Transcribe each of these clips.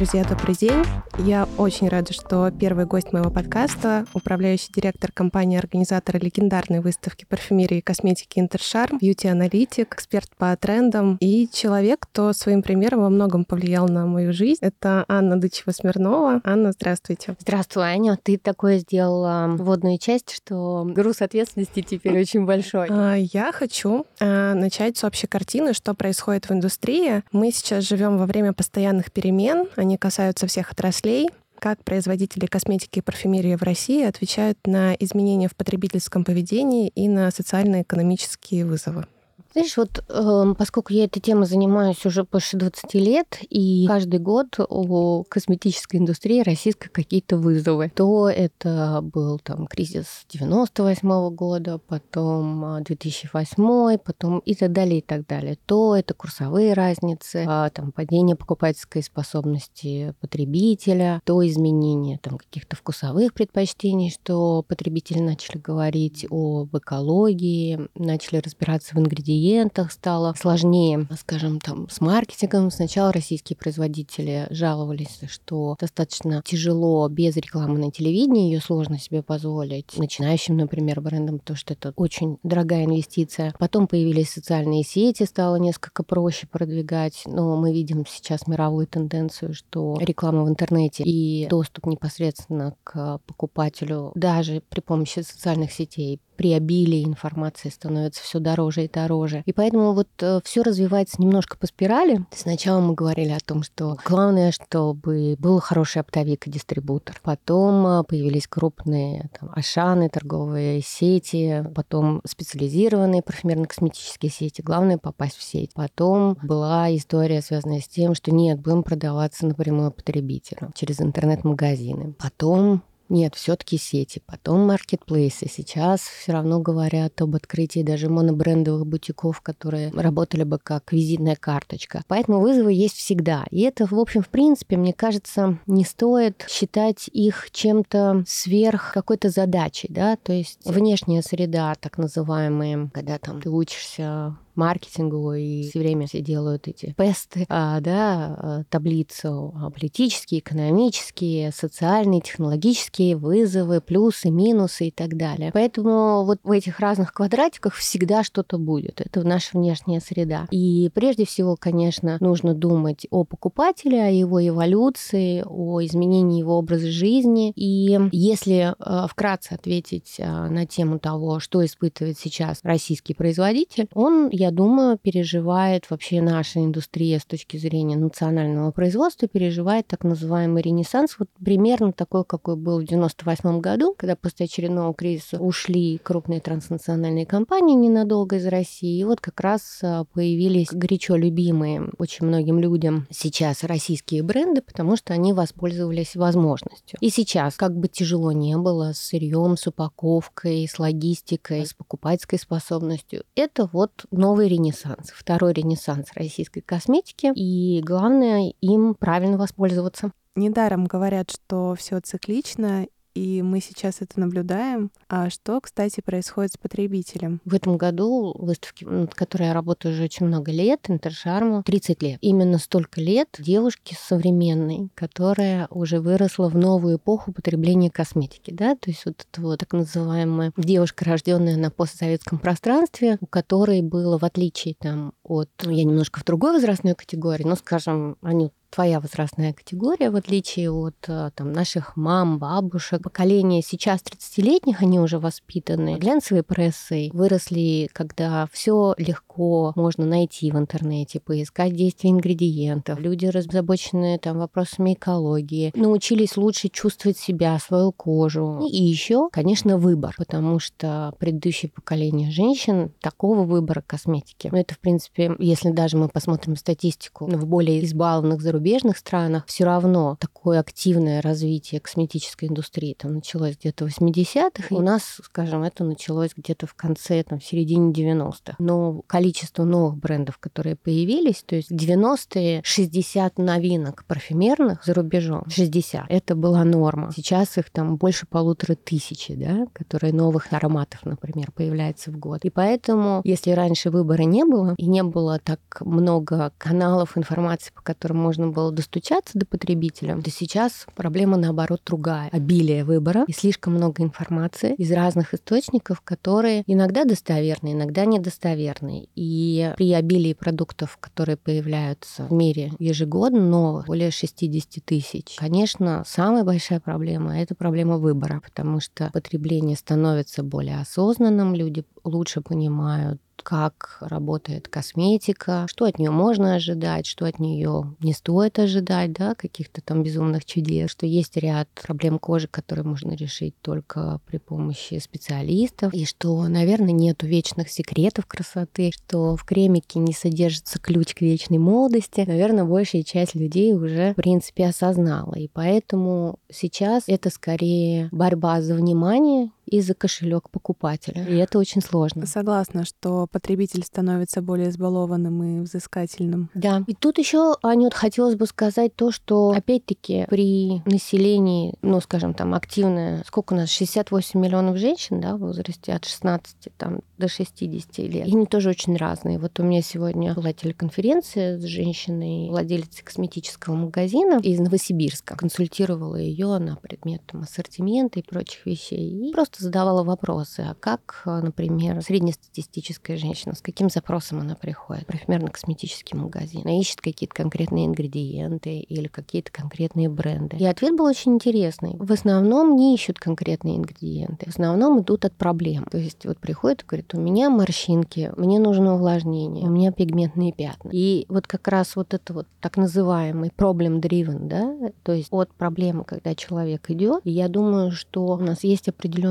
Друзья, добрый день. Я очень рада, что первый гость моего подкаста — управляющий директор компании-организатора легендарной выставки парфюмерии и косметики Интершарм, бьюти-аналитик, эксперт по трендам и человек, кто своим примером во многом повлиял на мою жизнь. Это Анна Дычева-Смирнова. Анна, здравствуйте. Здравствуй, Аня. Ты такое сделала вводную часть, что груз ответственности теперь очень большой. А, я хочу а, начать с общей картины, что происходит в индустрии. Мы сейчас живем во время постоянных перемен. Они касаются всех отраслей как производители косметики и парфюмерии в России отвечают на изменения в потребительском поведении и на социально-экономические вызовы. Знаешь, вот э, поскольку я этой темой занимаюсь уже больше 20 лет, и каждый год у косметической индустрии российской какие-то вызовы, то это был там кризис 98 -го года, потом 2008, потом и так далее, и так далее. То это курсовые разницы, а, там падение покупательской способности потребителя, то изменение там каких-то вкусовых предпочтений, что потребители начали говорить об экологии, начали разбираться в ингредиентах, клиентах стало сложнее, скажем, там, с маркетингом. Сначала российские производители жаловались, что достаточно тяжело без рекламы на телевидении, ее сложно себе позволить. Начинающим, например, брендам, потому что это очень дорогая инвестиция. Потом появились социальные сети, стало несколько проще продвигать. Но мы видим сейчас мировую тенденцию, что реклама в интернете и доступ непосредственно к покупателю даже при помощи социальных сетей при обилии информации становится все дороже и дороже. И поэтому вот э, все развивается немножко по спирали. Сначала мы говорили о том, что главное, чтобы был хороший оптовик и дистрибутор. Потом э, появились крупные там, ашаны, торговые сети, потом специализированные парфюмерно-косметические сети. Главное попасть в сеть. Потом была история, связанная с тем, что нет, будем продаваться напрямую потребителю через интернет-магазины. Потом нет, все-таки сети, потом маркетплейсы. Сейчас все равно говорят об открытии даже монобрендовых бутиков, которые работали бы как визитная карточка. Поэтому вызовы есть всегда. И это, в общем, в принципе, мне кажется, не стоит считать их чем-то сверх какой-то задачей, да, то есть внешняя среда, так называемая, когда там ты учишься маркетингу, и все время все делают эти песты, а, да, а, таблицу а, политические, экономические, социальные, технологические вызовы, плюсы, минусы и так далее. Поэтому вот в этих разных квадратиках всегда что-то будет. Это наша внешняя среда. И прежде всего, конечно, нужно думать о покупателе, о его эволюции, о изменении его образа жизни. И если вкратце ответить на тему того, что испытывает сейчас российский производитель, он, я думаю, переживает вообще наша индустрия с точки зрения национального производства, переживает так называемый ренессанс, вот примерно такой, какой был в 98 году, когда после очередного кризиса ушли крупные транснациональные компании ненадолго из России, и вот как раз а, появились горячо любимые очень многим людям сейчас российские бренды, потому что они воспользовались возможностью. И сейчас, как бы тяжело не было с сырьем, с упаковкой, с логистикой, с покупательской способностью, это вот новый новый ренессанс, второй ренессанс российской косметики, и главное им правильно воспользоваться. Недаром говорят, что все циклично, и мы сейчас это наблюдаем. А что, кстати, происходит с потребителем? В этом году выставки, над которой я работаю уже очень много лет, Интершарму 30 лет. Именно столько лет девушки современной, которая уже выросла в новую эпоху потребления косметики, да, то есть вот эта вот так называемая девушка, рожденная на постсоветском пространстве, у которой было, в отличие там от, ну, я немножко в другой возрастной категории, но, скажем, они твоя возрастная категория, в отличие от э, там, наших мам, бабушек. Поколение сейчас 30-летних, они уже воспитаны глянцевой прессой, выросли, когда все легко можно найти в интернете, поискать действия ингредиентов. Люди, разобоченные там вопросами экологии, научились лучше чувствовать себя, свою кожу. И еще, конечно, выбор, потому что предыдущее поколение женщин такого выбора косметики. Ну, это, в принципе, если даже мы посмотрим статистику в более избалованных зарубежных зарубежных странах все равно такое активное развитие косметической индустрии там началось где-то в 80-х, и у нас, скажем, это началось где-то в конце, там, в середине 90-х. Но количество новых брендов, которые появились, то есть 90-е 60 новинок парфюмерных за рубежом, 60, это была норма. Сейчас их там больше полутора тысячи, да, которые новых ароматов, например, появляется в год. И поэтому, если раньше выбора не было, и не было так много каналов информации, по которым можно было достучаться до потребителя, то сейчас проблема, наоборот, другая. Обилие выбора и слишком много информации из разных источников, которые иногда достоверны, иногда недостоверны. И при обилии продуктов, которые появляются в мире ежегодно, новых, более 60 тысяч, конечно, самая большая проблема — это проблема выбора, потому что потребление становится более осознанным, люди лучше понимают как работает косметика, что от нее можно ожидать, что от нее не стоит ожидать, да, каких-то там безумных чудес, что есть ряд проблем кожи, которые можно решить только при помощи специалистов, и что, наверное, нету вечных секретов красоты, что в кремике не содержится ключ к вечной молодости. Наверное, большая часть людей уже, в принципе, осознала. И поэтому сейчас это скорее борьба за внимание и за кошелек покупателя. И это очень сложно. Согласна, что потребитель становится более избалованным и взыскательным. Да. И тут еще, Анют, хотелось бы сказать то, что, опять-таки, при населении, ну, скажем, там, активное, сколько у нас, 68 миллионов женщин, да, в возрасте от 16 там, до 60 лет. И они тоже очень разные. Вот у меня сегодня была телеконференция с женщиной, владелицей косметического магазина из Новосибирска. Консультировала ее на предмет там, ассортимента и прочих вещей. И просто задавала вопросы, а как, например, среднестатистическая женщина, с каким запросом она приходит, например, на косметический магазин, она ищет какие-то конкретные ингредиенты или какие-то конкретные бренды. И ответ был очень интересный. В основном не ищут конкретные ингредиенты, в основном идут от проблем. То есть вот приходит и говорит, у меня морщинки, мне нужно увлажнение, у меня пигментные пятна. И вот как раз вот это вот так называемый problem-driven, да, то есть от проблемы, когда человек идет, я думаю, что у нас есть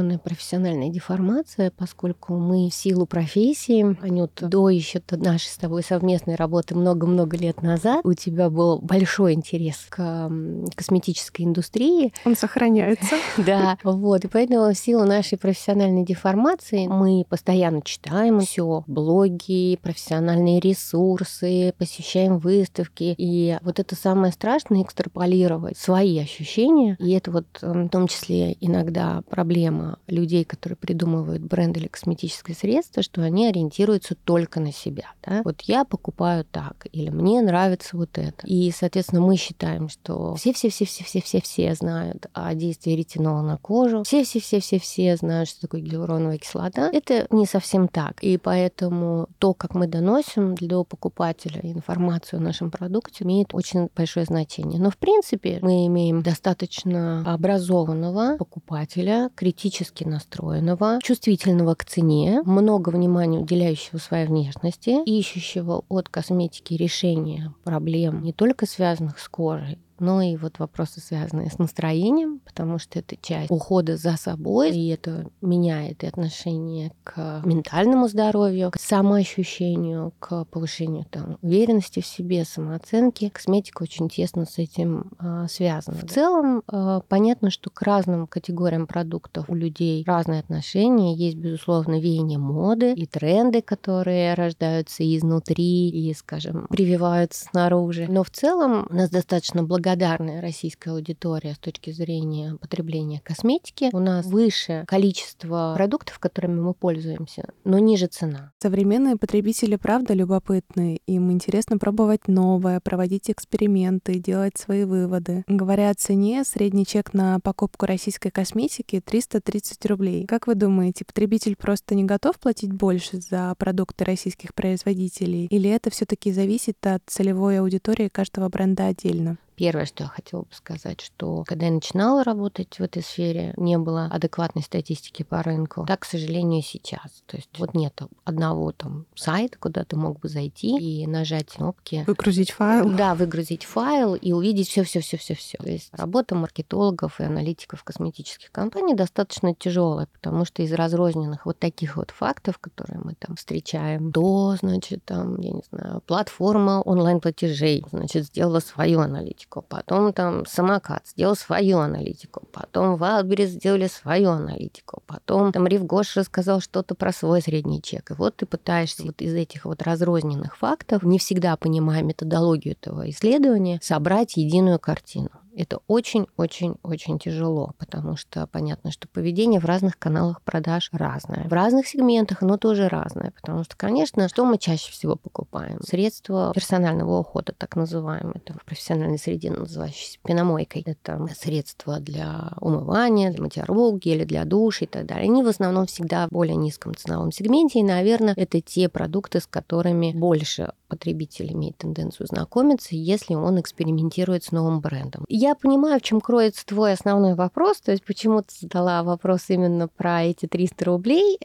определенная профессиональная деформация, поскольку мы в силу профессии, Анют, до еще нашей с тобой совместной работы много-много лет назад, у тебя был большой интерес к косметической индустрии. Он сохраняется. Да, вот. И поэтому в силу нашей профессиональной деформации мы постоянно читаем все, блоги, профессиональные ресурсы, посещаем выставки. И вот это самое страшное экстраполировать свои ощущения. И это вот в том числе иногда проблема людей, которые придумывают бренд или косметическое средство, что они ориентируются только на себя. Да? Вот я покупаю так, или мне нравится вот это. И, соответственно, мы считаем, что все-все-все-все-все-все знают о действии ретинола на кожу, все-все-все-все-все знают, что такое гиалуроновая кислота. Это не совсем так. И поэтому то, как мы доносим для покупателя информацию о нашем продукте, имеет очень большое значение. Но, в принципе, мы имеем достаточно образованного покупателя, критически критически настроенного, чувствительного к цене, много внимания уделяющего своей внешности, ищущего от косметики решения проблем не только связанных с кожей, но и вот вопросы, связанные с настроением, потому что это часть ухода за собой, и это меняет и отношение к ментальному здоровью, к самоощущению, к повышению там, уверенности в себе, самооценки. Косметика очень тесно с этим э, связана. В целом, э, понятно, что к разным категориям продуктов у людей разные отношения. Есть, безусловно, веяние моды и тренды, которые рождаются изнутри и, скажем, прививаются снаружи. Но в целом нас достаточно благодарны благодарная российская аудитория с точки зрения потребления косметики. У нас выше количество продуктов, которыми мы пользуемся, но ниже цена. Современные потребители, правда, любопытны. Им интересно пробовать новое, проводить эксперименты, делать свои выводы. Говоря о цене, средний чек на покупку российской косметики 330 рублей. Как вы думаете, потребитель просто не готов платить больше за продукты российских производителей? Или это все таки зависит от целевой аудитории каждого бренда отдельно? Первое, что я хотела бы сказать, что когда я начинала работать в этой сфере, не было адекватной статистики по рынку. Так, к сожалению, сейчас. То есть вот нет одного там сайта, куда ты мог бы зайти и нажать кнопки. Выгрузить файл. Да, выгрузить файл и увидеть все, все, все, все, все. То есть работа маркетологов и аналитиков косметических компаний достаточно тяжелая, потому что из разрозненных вот таких вот фактов, которые мы там встречаем, то, значит, там, я не знаю, платформа онлайн-платежей, значит, сделала свою аналитику аналитику, потом там самокат сделал свою аналитику, потом Wildberries сделали свою аналитику, потом там Рив Гош рассказал что-то про свой средний чек. И вот ты пытаешься вот из этих вот разрозненных фактов, не всегда понимая методологию этого исследования, собрать единую картину. Это очень-очень-очень тяжело, потому что понятно, что поведение в разных каналах продаж разное. В разных сегментах оно тоже разное, потому что, конечно, что мы чаще всего покупаем? Средства персонального ухода, так называемые, это в профессиональной среде называющиеся пеномойкой. Это средства для умывания, для мытья рук, гели для душа и так далее. Они в основном всегда в более низком ценовом сегменте, и, наверное, это те продукты, с которыми больше потребитель имеет тенденцию знакомиться, если он экспериментирует с новым брендом. Я понимаю, в чем кроется твой основной вопрос, то есть почему ты задала вопрос именно про эти 300 рублей,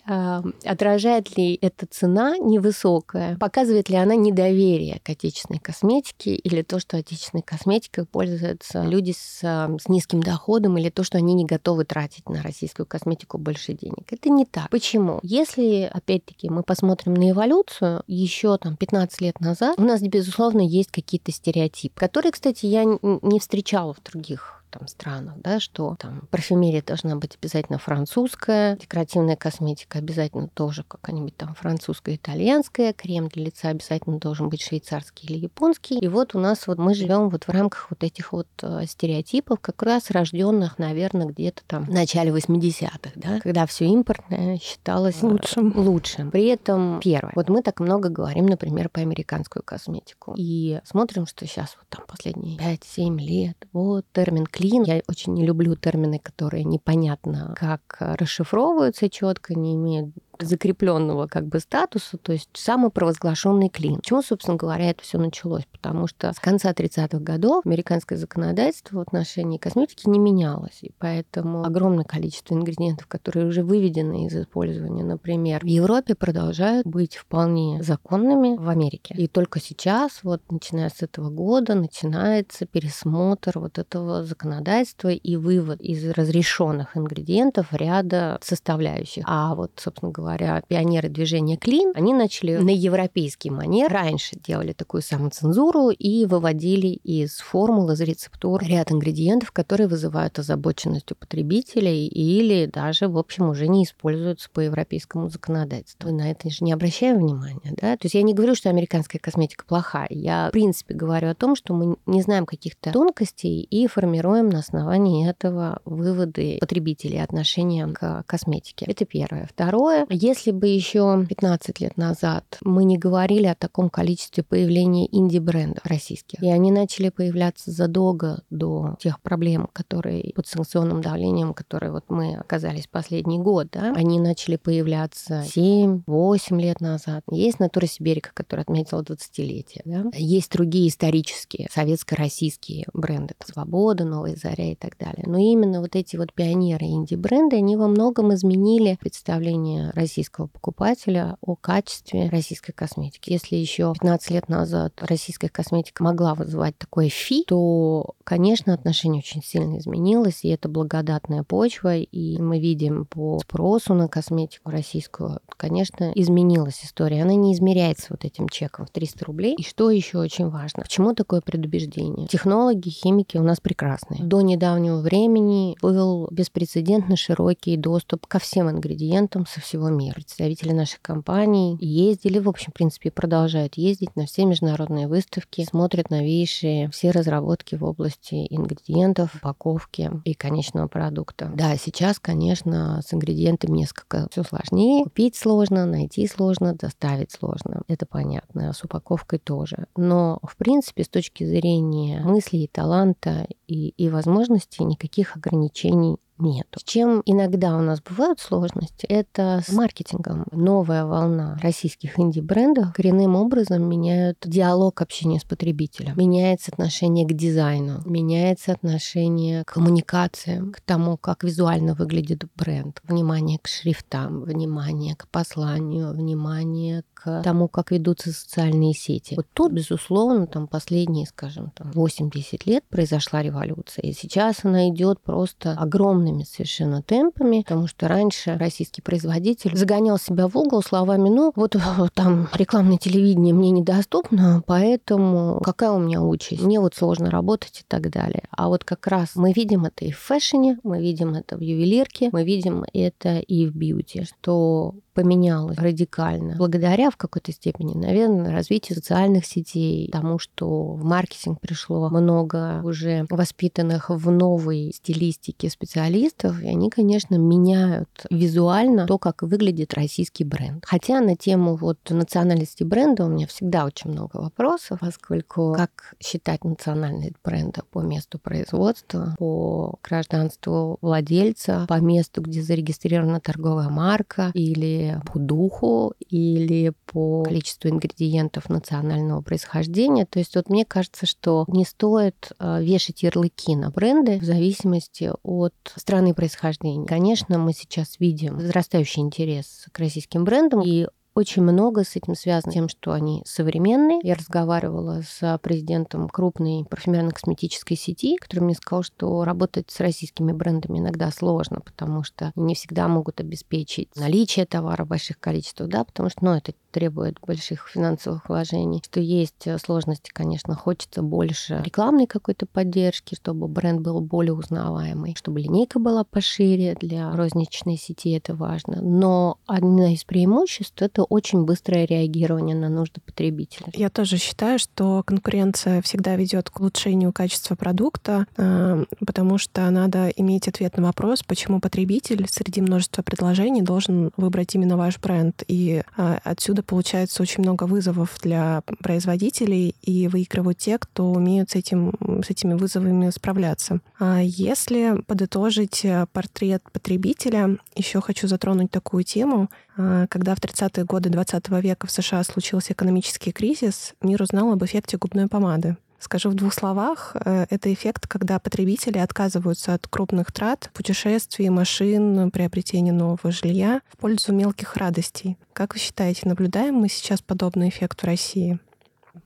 отражает ли эта цена невысокая, показывает ли она недоверие к отечественной косметике или то, что отечественной косметикой пользуются люди с, с низким доходом или то, что они не готовы тратить на российскую косметику больше денег. Это не так. Почему? Если, опять-таки, мы посмотрим на эволюцию, еще там 15 лет лет назад у нас, безусловно, есть какие-то стереотипы, которые, кстати, я не встречала в других там, странах, да, что там парфюмерия должна быть обязательно французская, декоративная косметика обязательно тоже какая-нибудь там французская, итальянская, крем для лица обязательно должен быть швейцарский или японский. И вот у нас вот мы живем вот в рамках вот этих вот э, стереотипов, как раз рожденных, наверное, где-то там в начале 80-х, да, когда все импортное считалось э, лучшим. лучшим. При этом первое. Вот мы так много говорим, например, по американскую косметику. И смотрим, что сейчас вот там последние 5-7 лет, вот термин клин клин. Я очень не люблю термины, которые непонятно как расшифровываются четко, не имеют закрепленного как бы статуса, то есть самый провозглашенный клин. Почему, собственно говоря, это все началось? Потому что с конца 30-х годов американское законодательство в отношении косметики не менялось, и поэтому огромное количество ингредиентов, которые уже выведены из использования, например, в Европе, продолжают быть вполне законными в Америке. И только сейчас, вот начиная с этого года, начинается пересмотр вот этого законодательства и вывод из разрешенных ингредиентов ряда составляющих. А вот, собственно говоря, говоря, пионеры движения Клин, они начали на европейский манер. Раньше делали такую самоцензуру и выводили из формул, из рецептур ряд ингредиентов, которые вызывают озабоченность у потребителей или даже, в общем, уже не используются по европейскому законодательству. На это же не обращаем внимания, да? То есть я не говорю, что американская косметика плохая. Я, в принципе, говорю о том, что мы не знаем каких-то тонкостей и формируем на основании этого выводы потребителей отношения к косметике. Это первое. Второе, если бы еще 15 лет назад мы не говорили о таком количестве появления инди-брендов российских, и они начали появляться задолго до тех проблем, которые под санкционным давлением, которые вот мы оказались последний год, да, они начали появляться 7-8 лет назад. Есть Натура Сибирика, которая отметила 20-летие, да? есть другие исторические советско-российские бренды, Свобода, Новая Заря и так далее. Но именно вот эти вот пионеры инди-бренды, они во многом изменили представление российского покупателя о качестве российской косметики. Если еще 15 лет назад российская косметика могла вызывать такое фи, то, конечно, отношение очень сильно изменилось, и это благодатная почва, и мы видим по спросу на косметику российскую, конечно, изменилась история. Она не измеряется вот этим чеком в 300 рублей. И что еще очень важно? Почему такое предубеждение? Технологи, химики у нас прекрасные. До недавнего времени был беспрецедентно широкий доступ ко всем ингредиентам со всего мир. Представители наших компаний ездили, в общем, в принципе, продолжают ездить на все международные выставки, смотрят новейшие все разработки в области ингредиентов, упаковки и конечного продукта. Да, сейчас, конечно, с ингредиентами несколько все сложнее. Купить сложно, найти сложно, доставить сложно. Это понятно. С упаковкой тоже. Но, в принципе, с точки зрения мыслей, таланта и, и возможностей никаких ограничений нету. С чем иногда у нас бывают сложности, это с маркетингом. Новая волна российских инди-брендов коренным образом меняют диалог общения с потребителем. Меняется отношение к дизайну, меняется отношение к коммуникациям, к тому, как визуально выглядит бренд. Внимание к шрифтам, внимание к посланию, внимание к тому, как ведутся социальные сети. Вот тут, безусловно, там последние, скажем, там 8-10 лет произошла революция. И сейчас она идет просто огромным огромными совершенно темпами, потому что раньше российский производитель загонял себя в угол словами, ну, вот там рекламное телевидение мне недоступно, поэтому какая у меня участь? Мне вот сложно работать и так далее. А вот как раз мы видим это и в фэшне, мы видим это в ювелирке, мы видим это и в бьюти, что поменялось радикально благодаря в какой-то степени, наверное, развитию социальных сетей, тому, что в маркетинг пришло много уже воспитанных в новой стилистике специалистов, и они, конечно, меняют визуально то, как выглядит российский бренд. Хотя на тему вот национальности бренда у меня всегда очень много вопросов, поскольку как считать национальность бренда по месту производства, по гражданству владельца, по месту, где зарегистрирована торговая марка или по духу, или по количеству ингредиентов национального происхождения. То есть вот мне кажется, что не стоит э, вешать ярлыки на бренды в зависимости от страны происхождения. Конечно, мы сейчас видим возрастающий интерес к российским брендам, и очень много с этим связано тем, что они современные. Я разговаривала с президентом крупной парфюмерно-косметической сети, который мне сказал, что работать с российскими брендами иногда сложно, потому что не всегда могут обеспечить наличие товара в больших количествах, да, потому что, ну, это требует больших финансовых вложений, что есть э, сложности, конечно, хочется больше рекламной какой-то поддержки, чтобы бренд был более узнаваемый, чтобы линейка была пошире для розничной сети, это важно. Но одно из преимуществ — это очень быстрое реагирование на нужды потребителя. Я тоже считаю, что конкуренция всегда ведет к улучшению качества продукта, э, потому что надо иметь ответ на вопрос, почему потребитель среди множества предложений должен выбрать именно ваш бренд. И э, отсюда получается очень много вызовов для производителей, и выигрывают те, кто умеют с, этим, с этими вызовами справляться. А если подытожить э, портрет потребителя, еще хочу затронуть такую тему. А, когда в 30-е годы 20 века в США случился экономический кризис, мир узнал об эффекте губной помады. Скажу в двух словах, э, это эффект, когда потребители отказываются от крупных трат, путешествий, машин, приобретения нового жилья в пользу мелких радостей. Как вы считаете, наблюдаем мы сейчас подобный эффект в России?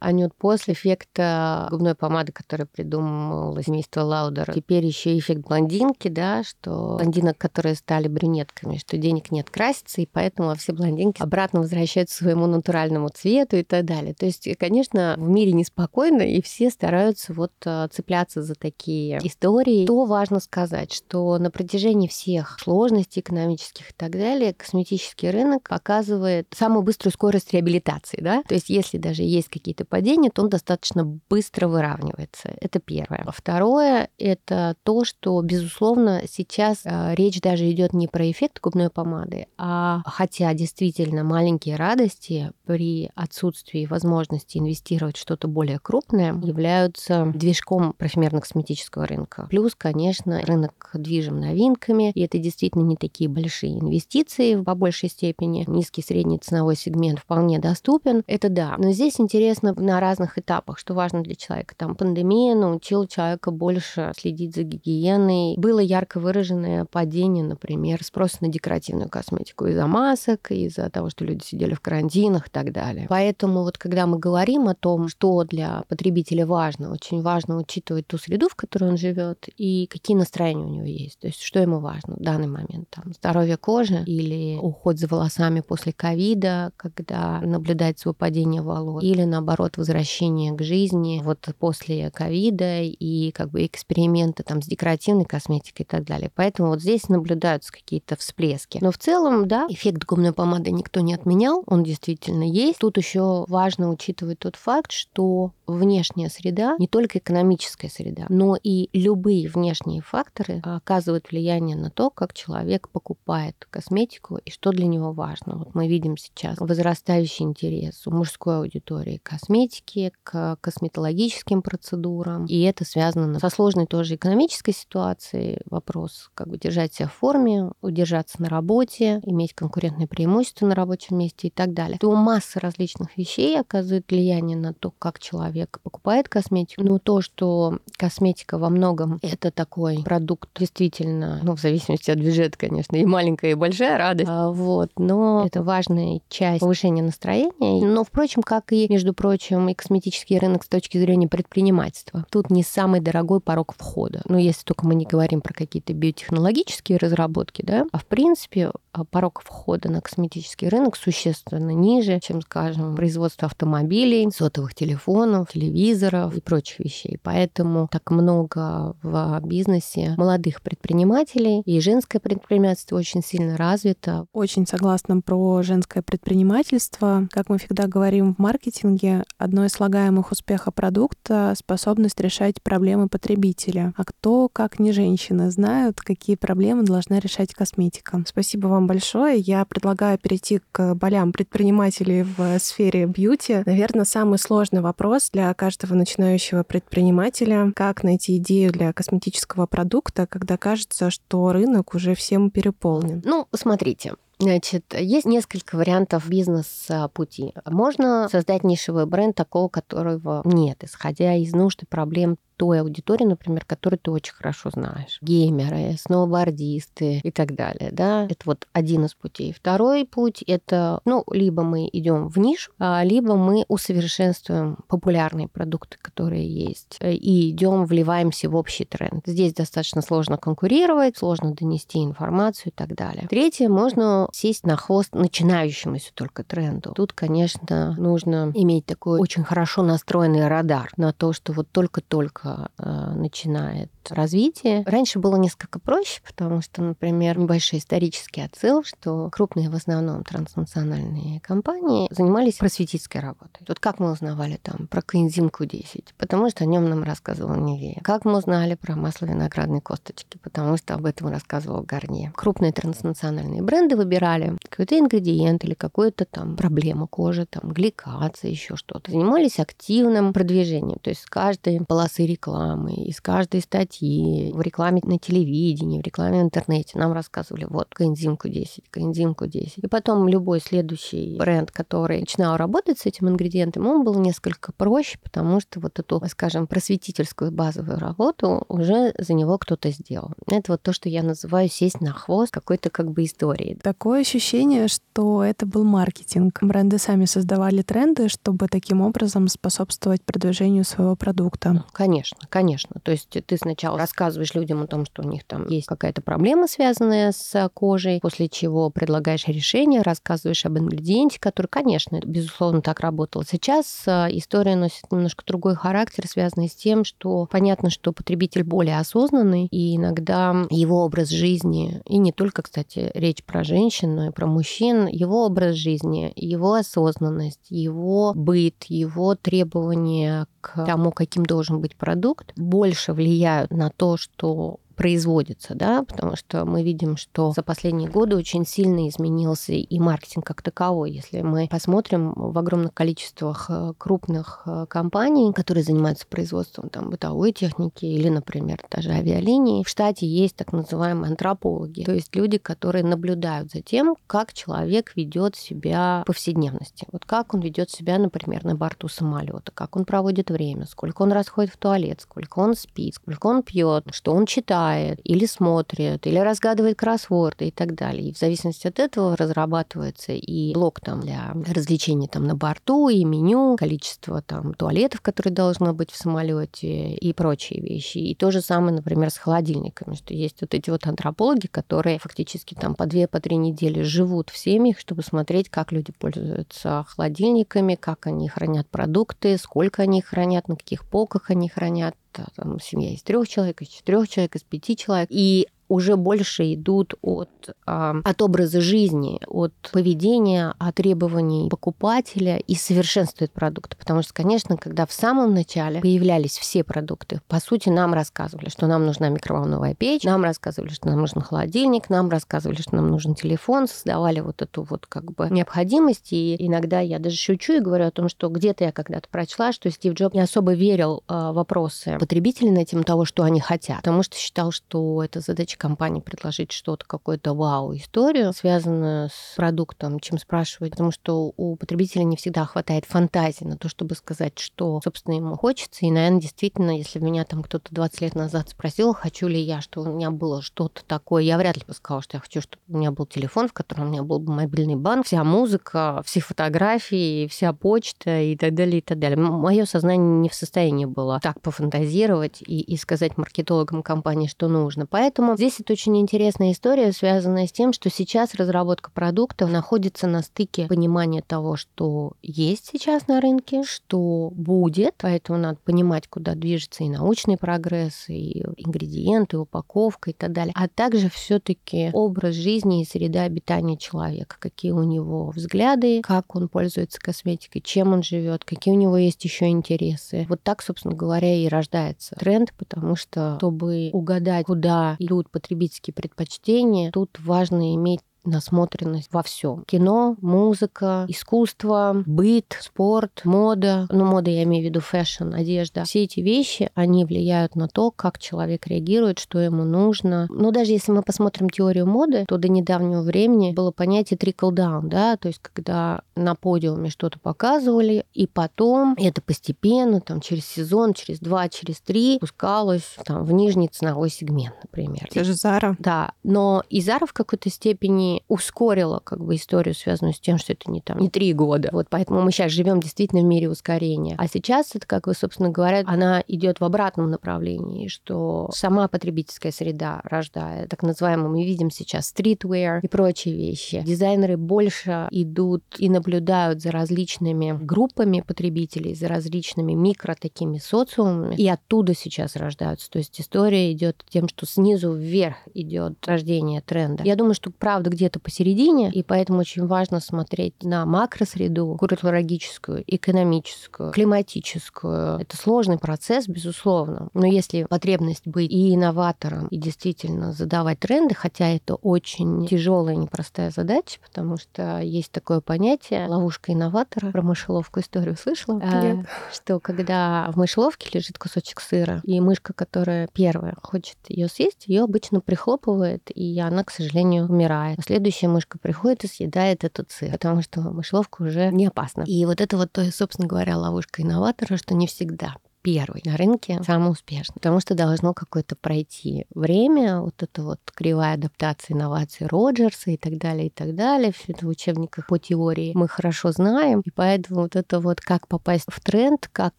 Анют, после эффекта губной помады, который придумал семейство Лаудер, теперь еще эффект блондинки, да, что блондинок, которые стали брюнетками, что денег нет краситься, и поэтому все блондинки обратно возвращаются своему натуральному цвету и так далее. То есть, конечно, в мире неспокойно, и все стараются вот э, цепляться за такие истории. То важно сказать, что на протяжении всех сложностей экономических и так далее косметический рынок показывает самую быструю скорость реабилитации, да, то есть если даже есть какие-то какие-то падения, то он достаточно быстро выравнивается. Это первое. Второе — это то, что, безусловно, сейчас э, речь даже идет не про эффект губной помады, а хотя действительно маленькие радости при отсутствии возможности инвестировать в что-то более крупное являются движком парфюмерно-косметического рынка. Плюс, конечно, рынок движим новинками, и это действительно не такие большие инвестиции по большей степени. Низкий средний ценовой сегмент вполне доступен. Это да. Но здесь интересно конечно, на разных этапах, что важно для человека. Там пандемия научила человека больше следить за гигиеной. Было ярко выраженное падение, например, спроса на декоративную косметику из-за масок, из-за того, что люди сидели в карантинах и так далее. Поэтому вот когда мы говорим о том, что для потребителя важно, очень важно учитывать ту среду, в которой он живет, и какие настроения у него есть. То есть что ему важно в данный момент. Там, здоровье кожи или уход за волосами после ковида, когда наблюдается выпадение волос, или наоборот наоборот, возвращение к жизни вот после ковида и как бы эксперименты там с декоративной косметикой и так далее. Поэтому вот здесь наблюдаются какие-то всплески. Но в целом, да, эффект губной помады никто не отменял, он действительно есть. Тут еще важно учитывать тот факт, что внешняя среда, не только экономическая среда, но и любые внешние факторы оказывают влияние на то, как человек покупает косметику и что для него важно. Вот мы видим сейчас возрастающий интерес у мужской аудитории к косметики, к косметологическим процедурам. И это связано со сложной тоже экономической ситуацией. Вопрос, как бы держать себя в форме, удержаться на работе, иметь конкурентное преимущество на рабочем месте и так далее. То масса различных вещей оказывает влияние на то, как человек покупает косметику. Но то, что косметика во многом это такой продукт действительно, ну, в зависимости от бюджета, конечно, и маленькая, и большая радость. А, вот, но это важная часть повышения настроения. Но, впрочем, как и, между прочим, прочим, и косметический рынок с точки зрения предпринимательства. Тут не самый дорогой порог входа. Ну, если только мы не говорим про какие-то биотехнологические разработки, да, а в принципе а, порог входа на косметический рынок существенно ниже, чем, скажем, производство автомобилей, сотовых телефонов, телевизоров и прочих вещей. Поэтому так много в бизнесе молодых предпринимателей, и женское предпринимательство очень сильно развито. Очень согласна про женское предпринимательство. Как мы всегда говорим в маркетинге, одно из слагаемых успеха продукта — способность решать проблемы потребителя. А кто, как не женщины, знают, какие проблемы должна решать косметика. Спасибо вам большое. Я предлагаю перейти к болям предпринимателей в сфере бьюти. Наверное, самый сложный вопрос для каждого начинающего предпринимателя — как найти идею для косметического продукта, когда кажется, что рынок уже всем переполнен. Ну, смотрите, Значит, есть несколько вариантов бизнес-пути. Можно создать нишевый бренд такого, которого нет, исходя из нужд и проблем той аудитории, например, которую ты очень хорошо знаешь. Геймеры, сноубордисты и так далее, да. Это вот один из путей. Второй путь — это, ну, либо мы идем в нишу, а, либо мы усовершенствуем популярные продукты, которые есть, э, и идем, вливаемся в общий тренд. Здесь достаточно сложно конкурировать, сложно донести информацию и так далее. Третье, можно сесть на хвост начинающемуся только тренду. Тут, конечно, нужно иметь такой очень хорошо настроенный радар на то, что вот только-только э, начинает развитие. Раньше было несколько проще, потому что, например, небольшой исторический отсыл, что крупные в основном транснациональные компании занимались просветительской работой. Тут как мы узнавали там про коэнзим Q10? Потому что о нем нам рассказывал Невея. Как мы узнали про масло виноградной косточки? Потому что об этом рассказывал Гарни. Крупные транснациональные бренды выбирали какой-то ингредиент или какую-то там проблему кожи, там гликация, еще что-то. Занимались активным продвижением. То есть с каждой полосы рекламы, из каждой статьи в рекламе на телевидении, в рекламе в интернете нам рассказывали, вот, коэнзимку 10, коэнзимку 10. И потом любой следующий бренд, который начинал работать с этим ингредиентом, он был несколько проще, потому что вот эту, скажем, просветительскую базовую работу уже за него кто-то сделал. Это вот то, что я называю сесть на хвост какой-то как бы истории. Такое ощущение, что это был маркетинг. Бренды сами создавали тренды, чтобы таким образом способствовать продвижению своего продукта. Конечно, конечно. То есть ты сначала сначала рассказываешь людям о том, что у них там есть какая-то проблема, связанная с кожей, после чего предлагаешь решение, рассказываешь об ингредиенте, который, конечно, безусловно, так работал. Сейчас э, история носит немножко другой характер, связанный с тем, что понятно, что потребитель более осознанный, и иногда его образ жизни, и не только, кстати, речь про женщин, но и про мужчин, его образ жизни, его осознанность, его быт, его требования к тому, каким должен быть продукт, больше влияют на то, что производится, да, потому что мы видим, что за последние годы очень сильно изменился и маркетинг как таковой. Если мы посмотрим в огромных количествах э, крупных э, компаний, которые занимаются производством там, бытовой техники или, например, даже авиалинии, в штате есть так называемые антропологи, то есть люди, которые наблюдают за тем, как человек ведет себя в повседневности. Вот как он ведет себя, например, на борту самолета, как он проводит время, сколько он расходит в туалет, сколько он спит, сколько он пьет, что он читает, читает, или смотрит, или разгадывает кроссворды и так далее. И в зависимости от этого разрабатывается и блок там для развлечений там на борту, и меню, количество там туалетов, которые должно быть в самолете и прочие вещи. И то же самое, например, с холодильниками, что есть вот эти вот антропологи, которые фактически там по две, по три недели живут в семьях, чтобы смотреть, как люди пользуются холодильниками, как они хранят продукты, сколько они хранят, на каких полках они хранят, там, семья из трех человек, из четырех человек, из пяти человек. И уже больше идут от, от образа жизни, от поведения, от требований покупателя и совершенствуют продукты. Потому что, конечно, когда в самом начале появлялись все продукты, по сути, нам рассказывали, что нам нужна микроволновая печь, нам рассказывали, что нам нужен холодильник, нам рассказывали, что нам нужен телефон, создавали вот эту вот как бы необходимость. И иногда я даже шучу и говорю о том, что где-то я когда-то прочла, что Стив Джобс не особо верил в вопросы потребителей на тему того, что они хотят, потому что считал, что это задача компании предложить что-то, какую-то вау-историю, связанную с продуктом, чем спрашивать, потому что у потребителя не всегда хватает фантазии на то, чтобы сказать, что, собственно, ему хочется. И, наверное, действительно, если меня там кто-то 20 лет назад спросил, хочу ли я, что у меня было что-то такое, я вряд ли бы сказала, что я хочу, чтобы у меня был телефон, в котором у меня был бы мобильный банк, вся музыка, все фотографии, вся почта и так далее, и так далее. Мое сознание не в состоянии было так пофантазировать и, и сказать маркетологам компании, что нужно. Поэтому здесь это очень интересная история, связанная с тем, что сейчас разработка продуктов находится на стыке понимания того, что есть сейчас на рынке, что будет, поэтому надо понимать, куда движется и научный прогресс, и ингредиенты, и упаковка и так далее, а также все-таки образ жизни и среда обитания человека, какие у него взгляды, как он пользуется косметикой, чем он живет, какие у него есть еще интересы. Вот так, собственно говоря, и рождается тренд, потому что, чтобы угадать, куда идут потребительские предпочтения, тут важно иметь насмотренность во всем. Кино, музыка, искусство, быт, спорт, мода. Ну, мода я имею в виду fashion, одежда. Все эти вещи, они влияют на то, как человек реагирует, что ему нужно. Но даже если мы посмотрим теорию моды, то до недавнего времени было понятие trickle-down, да, то есть когда на подиуме что-то показывали, и потом это постепенно, там, через сезон, через два, через три пускалось там, в нижний ценовой сегмент, например. Те же Зара. Да, но и Зара в какой-то степени ускорила как бы историю, связанную с тем, что это не там не три года. Вот поэтому мы сейчас живем действительно в мире ускорения. А сейчас это, как вы, собственно говоря, она идет в обратном направлении, что сама потребительская среда рождает так называемый, мы видим сейчас streetwear и прочие вещи. Дизайнеры больше идут и наблюдают за различными группами потребителей, за различными микро такими социумами, и оттуда сейчас рождаются. То есть история идет тем, что снизу вверх идет рождение тренда. Я думаю, что правда где где-то посередине, и поэтому очень важно смотреть на макросреду, культурологическую, экономическую, климатическую. Это сложный процесс, безусловно. Но если потребность быть и инноватором, и действительно задавать тренды, хотя это очень тяжелая и непростая задача, потому что есть такое понятие ловушка инноватора. Про мышеловку историю слышала? А, Нет. Что когда в мышеловке лежит кусочек сыра, и мышка, которая первая хочет ее съесть, ее обычно прихлопывает, и она, к сожалению, умирает следующая мышка приходит и съедает этот сыр, потому что мышеловка уже не опасна. И вот это вот, собственно говоря, ловушка инноватора, что не всегда первый на рынке, самый успешный. Потому что должно какое-то пройти время, вот это вот кривая адаптация инноваций Роджерса и так далее, и так далее. Все это в учебниках по теории мы хорошо знаем. И поэтому вот это вот как попасть в тренд, как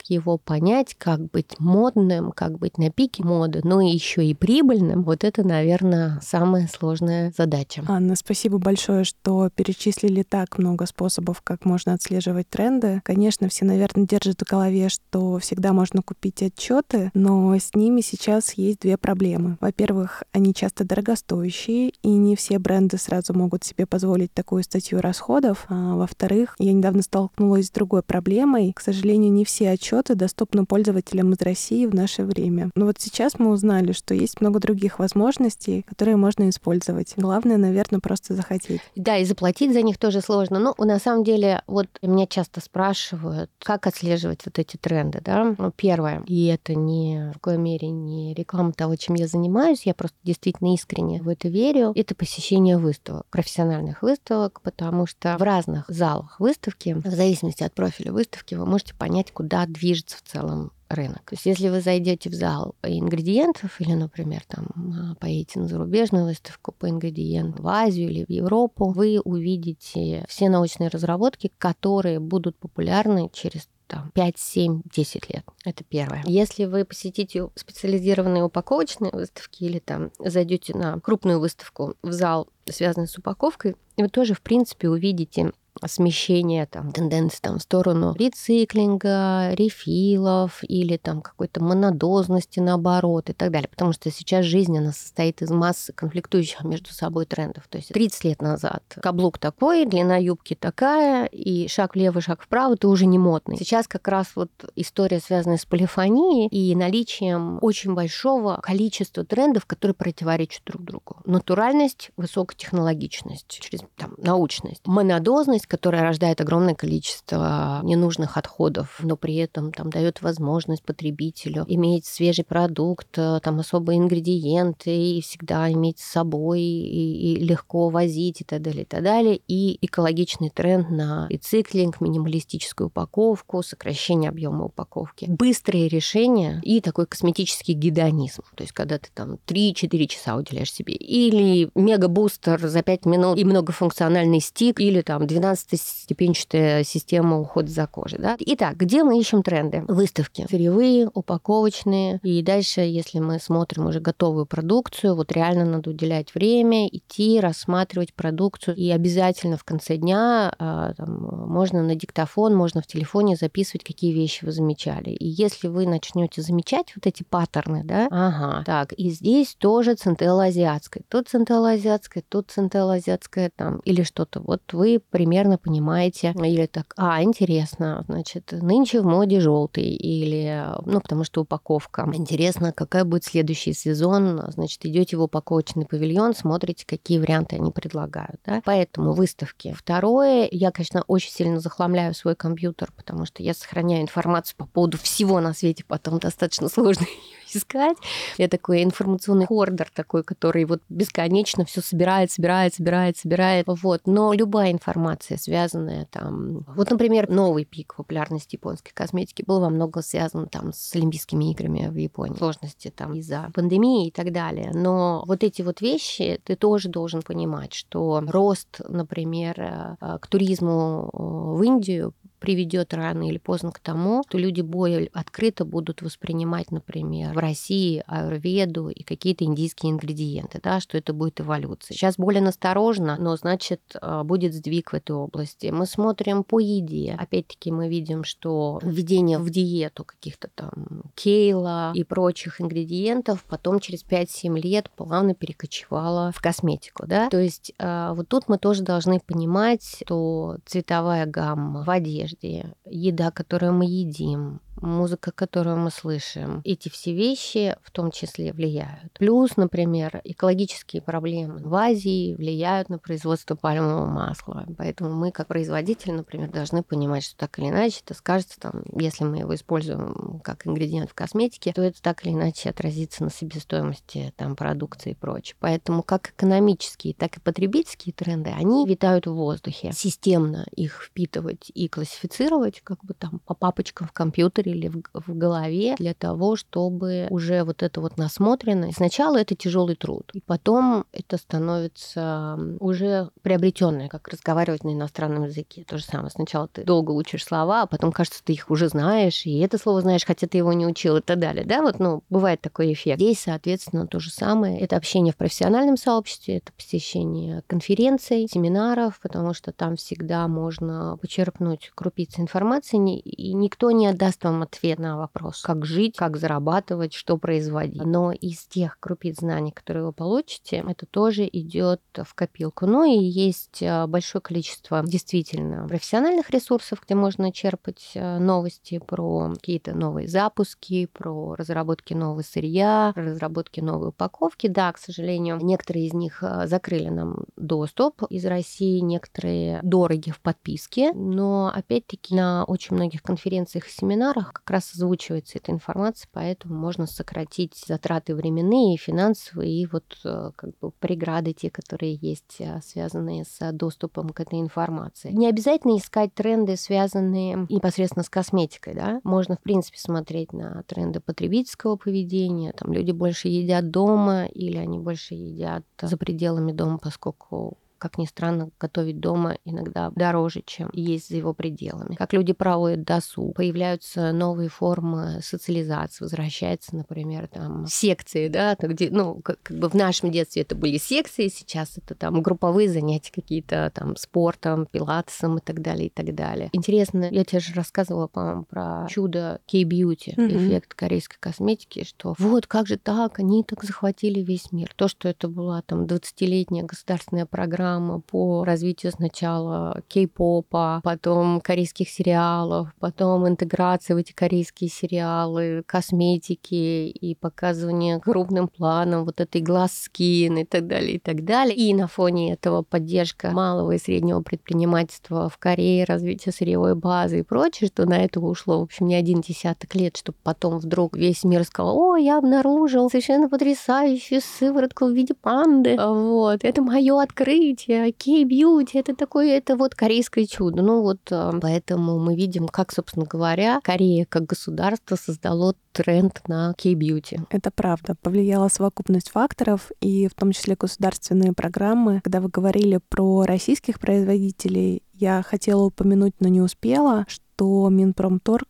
его понять, как быть модным, как быть на пике моды, но еще и прибыльным, вот это, наверное, самая сложная задача. Анна, спасибо большое, что перечислили так много способов, как можно отслеживать тренды. Конечно, все, наверное, держат в голове, что всегда можно можно купить отчеты, но с ними сейчас есть две проблемы. Во-первых, они часто дорогостоящие, и не все бренды сразу могут себе позволить такую статью расходов. А во-вторых, я недавно столкнулась с другой проблемой. К сожалению, не все отчеты доступны пользователям из России в наше время. Но вот сейчас мы узнали, что есть много других возможностей, которые можно использовать. Главное, наверное, просто захотеть. Да, и заплатить за них тоже сложно. Но на самом деле, вот меня часто спрашивают, как отслеживать вот эти тренды, да? Первое, и это не в какой мере не реклама того, чем я занимаюсь, я просто действительно искренне в это верю, это посещение выставок, профессиональных выставок, потому что в разных залах выставки, в зависимости от профиля выставки, вы можете понять, куда движется в целом рынок. То есть если вы зайдете в зал ингредиентов или, например, там а, поедете на зарубежную выставку по ингредиентам в Азию или в Европу, вы увидите все научные разработки, которые будут популярны через там, 5, 7, 10 лет. Это первое. Если вы посетите специализированные упаковочные выставки или там зайдете на крупную выставку в зал, связанный с упаковкой, вы тоже, в принципе, увидите смещение там, тенденции там, в сторону рециклинга, рефилов или там какой-то монодозности наоборот и так далее. Потому что сейчас жизнь, она состоит из массы конфликтующих между собой трендов. То есть 30 лет назад каблук такой, длина юбки такая, и шаг влево, шаг вправо, ты уже не модный. Сейчас как раз вот история, связанная с полифонией и наличием очень большого количества трендов, которые противоречат друг другу. Натуральность, высокотехнологичность, через там, научность, монодозность, которая рождает огромное количество ненужных отходов, но при этом там дает возможность потребителю иметь свежий продукт, э, там особые ингредиенты и всегда иметь с собой и, и легко возить и так далее, и так далее. И экологичный тренд на рециклинг, минималистическую упаковку, сокращение объема упаковки. Быстрые решения и такой косметический гедонизм. То есть когда ты там 3-4 часа уделяешь себе. Или мега-бустер за 5 минут и многофункциональный стик, или там 12-степенчатая система ухода за кожей. Да? Итак, где мы ищем тренды? Выставки. Сырьевые, упаковочные. И дальше, если мы смотрим уже готовую продукцию, вот реально надо уделять время, идти, рассматривать продукцию. И обязательно в конце дня а, там, можно на диктофон, можно в телефоне записывать, какие вещи вы замечали. И если вы начнете замечать вот эти паттерны, да, ага, так, и здесь тоже центелла азиатская, тут центелла азиатская, тут центелла азиатская, там, или что-то. Вот вы примерно понимаете, или так, а, интересно, значит, нынче в моде желтый, или, ну, потому что упаковка. Интересно, какая будет следующий сезон, значит, идете в упаковочный павильон, смотрите, какие варианты они предлагают, да. Поэтому выставки. Второе, я, конечно, очень сильно захламляю свой компьютер, потому что я сохраняю информацию по поводу всего на свете, потом достаточно сложно ее искать. Я такой информационный хордер такой, который вот бесконечно все собирает, собирает, собирает, собирает. Вот. Но любая информация, связанная там... Вот, например, новый пик популярности японской косметики был во многом связан там с Олимпийскими играми в Японии. Сложности там из-за пандемии и так далее. Но вот эти вот вещи ты тоже должен понимать, что рост, например, э, к туризму э, в Индию приведет рано или поздно к тому, что люди более открыто будут воспринимать, например, в России аюрведу и какие-то индийские ингредиенты, да, что это будет эволюция. Сейчас более насторожно, но значит а, будет сдвиг в этой области. Мы смотрим по еде. Опять-таки мы видим, что введение в диету каких-то там кейла и прочих ингредиентов потом через 5-7 лет плавно перекочевало в косметику, да. То есть а, вот тут мы тоже должны понимать, что цветовая гамма в одежде одежде, еда, которую мы едим, музыка, которую мы слышим. Эти все вещи в том числе влияют. Плюс, например, экологические проблемы в Азии влияют на производство пальмового масла. Поэтому мы, как производитель, например, должны понимать, что так или иначе это скажется, там, если мы его используем как ингредиент в косметике, то это так или иначе отразится на себестоимости там, продукции и прочее. Поэтому как экономические, так и потребительские тренды, они витают в воздухе. Системно их впитывать и классифицировать как бы там по папочкам в компьютере или в, в голове для того, чтобы уже вот это вот насмотренность. Сначала это тяжелый труд, и потом это становится уже приобретенное, как разговаривать на иностранном языке. То же самое. Сначала ты долго учишь слова, а потом кажется, ты их уже знаешь, и это слово знаешь, хотя ты его не учил и так далее. Да, вот, ну, бывает такой эффект. Здесь, соответственно, то же самое. Это общение в профессиональном сообществе, это посещение конференций, семинаров, потому что там всегда можно почерпнуть крупицы информации, и никто не отдаст вам ответ на вопрос, как жить, как зарабатывать, что производить. Но из тех крупиц знаний, которые вы получите, это тоже идет в копилку. Ну и есть э, большое количество действительно профессиональных ресурсов, где можно черпать э, новости про какие-то новые запуски, про разработки нового сырья, разработки новой упаковки. Да, к сожалению, некоторые из них э, закрыли нам доступ из России, некоторые дороги в подписке, но опять-таки на очень многих конференциях и семинарах как раз озвучивается эта информация, поэтому можно сократить затраты временные, финансовые и вот э, как бы преграды те, которые есть, э, связанные с доступом к этой информации. Не обязательно искать тренды, связанные непосредственно с косметикой, да. Можно, в принципе, смотреть на тренды потребительского поведения. Там люди больше едят дома или они больше едят за пределами дома, поскольку как ни странно, готовить дома иногда дороже, чем есть за его пределами. Как люди проводят досуг, появляются новые формы социализации, возвращается, например, там секции, да, где, ну, как, как бы в нашем детстве это были секции, сейчас это там групповые занятия какие-то там спортом, пилатесом и так далее, и так далее. Интересно, я тебе же рассказывала, по-моему, про чудо K-beauty, mm-hmm. эффект корейской косметики, что вот как же так, они так захватили весь мир. То, что это была там 20-летняя государственная программа, программа по развитию сначала кей-попа, потом корейских сериалов, потом интеграция в эти корейские сериалы, косметики и показывание крупным планом вот этой глаз скин и так далее, и так далее. И на фоне этого поддержка малого и среднего предпринимательства в Корее, развитие сырьевой базы и прочее, что на это ушло, в общем, не один десяток лет, чтобы потом вдруг весь мир сказал, о, я обнаружил совершенно потрясающую сыворотку в виде панды. Вот, это мое открытие, кей-бьюти, это такое, это вот корейское чудо. Ну вот, э, поэтому мы видим, как, собственно говоря, Корея как государство создало тренд на кей-бьюти. Это правда. Повлияла совокупность факторов, и в том числе государственные программы. Когда вы говорили про российских производителей, я хотела упомянуть, но не успела, что Минпромторг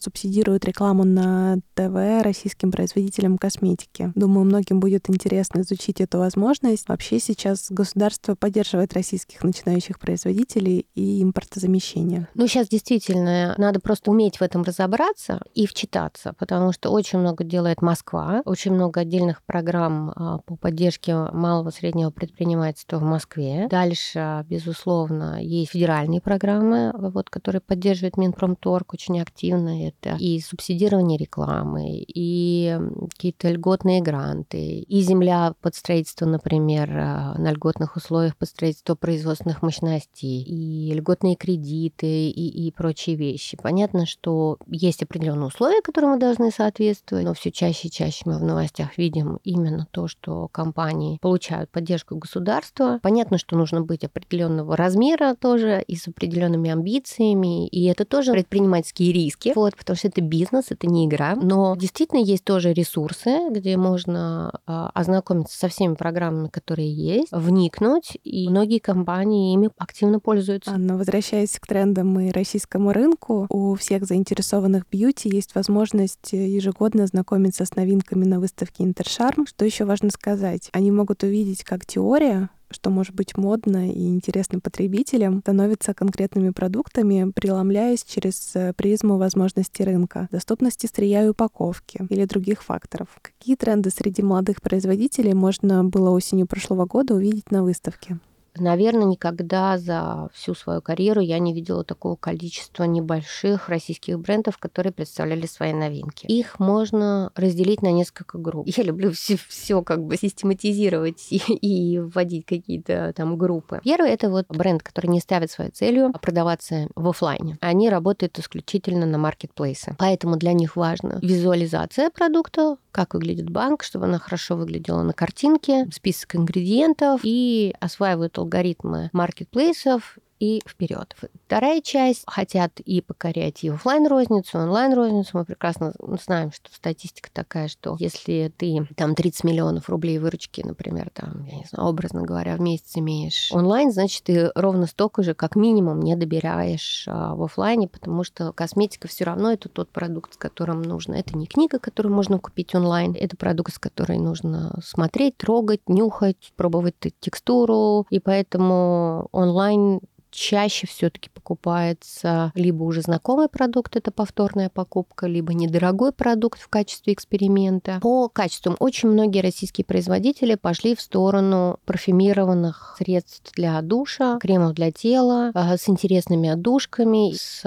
субсидирует рекламу на ТВ российским производителям косметики. Думаю, многим будет интересно изучить эту возможность. Вообще сейчас государство поддерживает российских начинающих производителей и импортозамещение. Ну, сейчас действительно надо просто уметь в этом разобраться и вчитаться, потому что очень много делает Москва, очень много отдельных программ а, по поддержке малого среднего предпринимательства в Москве. Дальше, безусловно, есть федеральные программы, вот, которые поддерживает Минпромторг очень активно естественно, это и субсидирование рекламы, и какие-то льготные гранты, и земля под строительство, например, а, на льготных условиях под строительство производственных мощностей, и льготные кредиты, и, и прочие вещи. Понятно, что есть определенные условия, которым мы должны соответствовать, но все чаще и чаще мы в новостях видим именно то, что компании получают поддержку государства. Понятно, что нужно быть определенного размера тоже и с определенными амбициями, и это тоже предпринимательские риски, риски, вот, потому что это бизнес, это не игра. Но действительно есть тоже ресурсы, где можно а, ознакомиться со всеми программами, которые есть, вникнуть, и многие компании ими активно пользуются. Анна, возвращаясь к трендам и российскому рынку, у всех заинтересованных бьюти есть возможность ежегодно знакомиться с новинками на выставке Интершарм. Что еще важно сказать? Они могут увидеть как теория, что может быть модно и интересно потребителям, становится конкретными продуктами, преломляясь через э, призму возможностей рынка, доступности сырья и упаковки или других факторов. Какие тренды среди молодых производителей можно было осенью прошлого года увидеть на выставке? Наверное, никогда за всю свою карьеру я не видела такого количества небольших российских брендов, которые представляли свои новинки. Их можно разделить на несколько групп. Я люблю все, все как бы систематизировать и, и вводить какие-то там группы. Первый это вот бренд, который не ставит своей целью продаваться в офлайне. Они работают исключительно на маркетплейсы. Поэтому для них важна визуализация продукта, как выглядит банк, чтобы она хорошо выглядела на картинке, список ингредиентов и осваивают алгоритмы маркетплейсов и вперед. Вторая часть хотят и покорять и офлайн розницу, онлайн розницу. Мы прекрасно знаем, что статистика такая, что если ты там 30 миллионов рублей выручки, например, там, я не знаю, образно говоря, в месяц имеешь онлайн, значит, ты ровно столько же, как минимум, не добираешь а, в офлайне, потому что косметика все равно это тот продукт, с которым нужно. Это не книга, которую можно купить онлайн, это продукт, с которой нужно смотреть, трогать, нюхать, пробовать текстуру, и поэтому онлайн чаще все-таки покупается либо уже знакомый продукт, это повторная покупка, либо недорогой продукт в качестве эксперимента. По качествам очень многие российские производители пошли в сторону парфюмированных средств для душа, кремов для тела, а, с интересными отдушками, с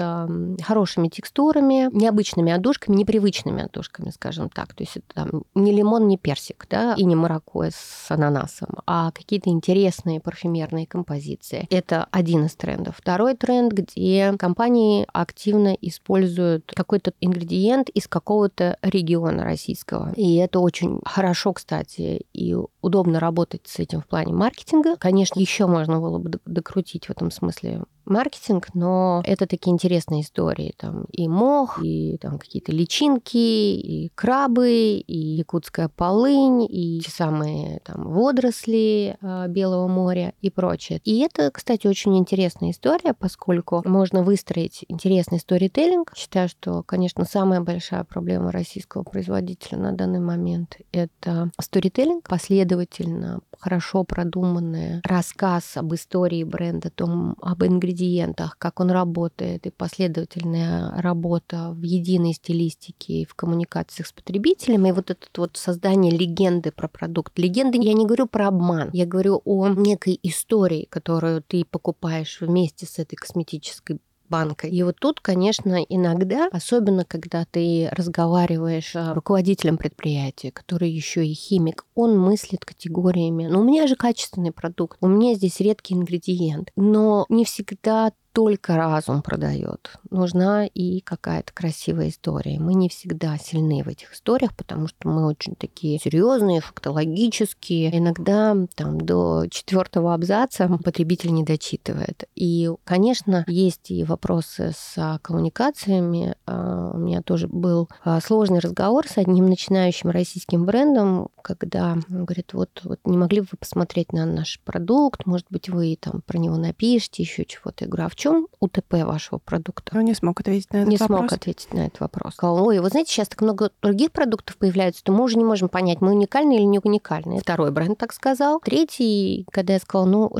хорошими текстурами, необычными отдушками, непривычными отдушками, скажем так. То есть это там не лимон, не персик, да, и не маракуя с ананасом, а какие-то интересные парфюмерные композиции. Это один из трендов. Второй тренд, где компании активно используют какой-то ингредиент из какого-то региона российского. И это очень хорошо, кстати, и удобно работать с этим в плане маркетинга. Конечно, еще можно было бы докрутить в этом смысле маркетинг, но это такие интересные истории. Там и мох, и там какие-то личинки, и крабы, и якутская полынь, и самые там водоросли э, Белого моря и прочее. И это, кстати, очень интересная история, поскольку можно выстроить интересный сторителлинг. Считаю, что, конечно, самая большая проблема российского производителя на данный момент — это сторителлинг, последовательно, хорошо продуманный рассказ об истории бренда, том, об ингредиентах, как он работает, и последовательная работа в единой стилистике и в коммуникациях с потребителями, и вот это вот создание легенды про продукт. Легенды, я не говорю про обман, я говорю о некой истории, которую ты покупаешь вместе с этой косметической банка. И вот тут, конечно, иногда, особенно когда ты разговариваешь с руководителем предприятия, который еще и химик, он мыслит категориями. Ну, у меня же качественный продукт, у меня здесь редкий ингредиент. Но не всегда только разум продает. Нужна и какая-то красивая история. Мы не всегда сильны в этих историях, потому что мы очень такие серьезные, фактологические. Иногда там до четвертого абзаца потребитель не дочитывает. И, конечно, есть и вопросы с коммуникациями. А, у меня тоже был а, сложный разговор с одним начинающим российским брендом, когда он говорит, вот, вот не могли бы вы посмотреть на наш продукт, может быть, вы там про него напишите, еще чего-то. Я говорю, а в чем УТП вашего продукта? Он не смог ответить на этот не вопрос. Не смог ответить на этот вопрос. Сказал, ой, вы знаете, сейчас так много других продуктов появляется, то мы уже не можем понять, мы уникальны или не уникальны. Второй бренд так сказал. Третий, когда я сказала, ну,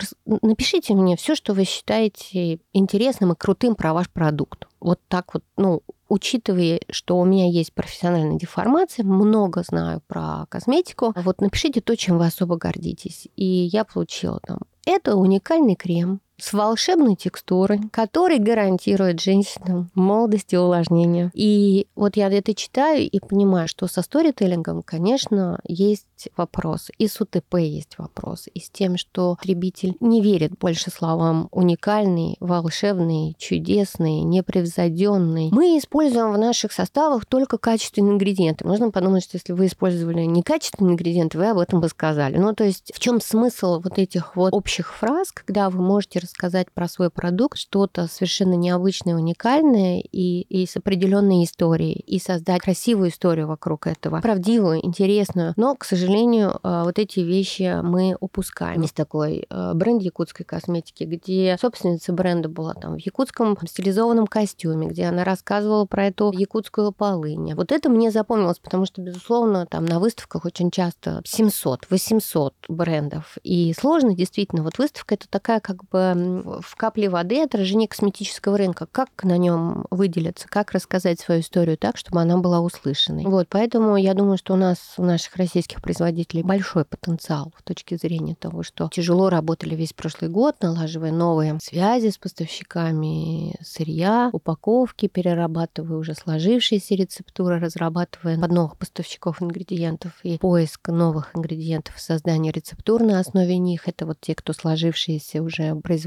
напишите мне все, что вы считаете интересным и крутым про ваш продукт. Вот так вот, ну, учитывая, что у меня есть профессиональная деформация, много знаю про косметику, вот напишите то, чем вы особо гордитесь. И я получила там это уникальный крем с волшебной текстурой, который гарантирует женщинам молодость и увлажнение. И вот я это читаю и понимаю, что со сторителлингом, конечно, есть вопрос, и с УТП есть вопрос, и с тем, что потребитель не верит больше словам уникальный, волшебный, чудесный, непревзойденный. Мы используем в наших составах только качественные ингредиенты. Можно подумать, что если вы использовали некачественные ингредиенты, вы об этом бы сказали. Ну, то есть в чем смысл вот этих вот общих фраз, когда вы можете рассказать про свой продукт что-то совершенно необычное, уникальное и, и с определенной историей, и создать красивую историю вокруг этого, правдивую, интересную. Но, к сожалению, э, вот эти вещи мы упускаем. Есть такой э, бренд якутской косметики, где собственница бренда была там в якутском стилизованном костюме, где она рассказывала про эту якутскую полынь. Вот это мне запомнилось, потому что, безусловно, там на выставках очень часто 700-800 брендов. И сложно действительно. Вот выставка это такая как бы в капле воды отражение косметического рынка. Как на нем выделиться, как рассказать свою историю так, чтобы она была услышанной. Вот, поэтому я думаю, что у нас, у наших российских производителей большой потенциал в точке зрения того, что тяжело работали весь прошлый год, налаживая новые связи с поставщиками сырья, упаковки, перерабатывая уже сложившиеся рецептуры, разрабатывая под новых поставщиков ингредиентов и поиск новых ингредиентов, создание рецептур на основе них. Это вот те, кто сложившиеся уже производители,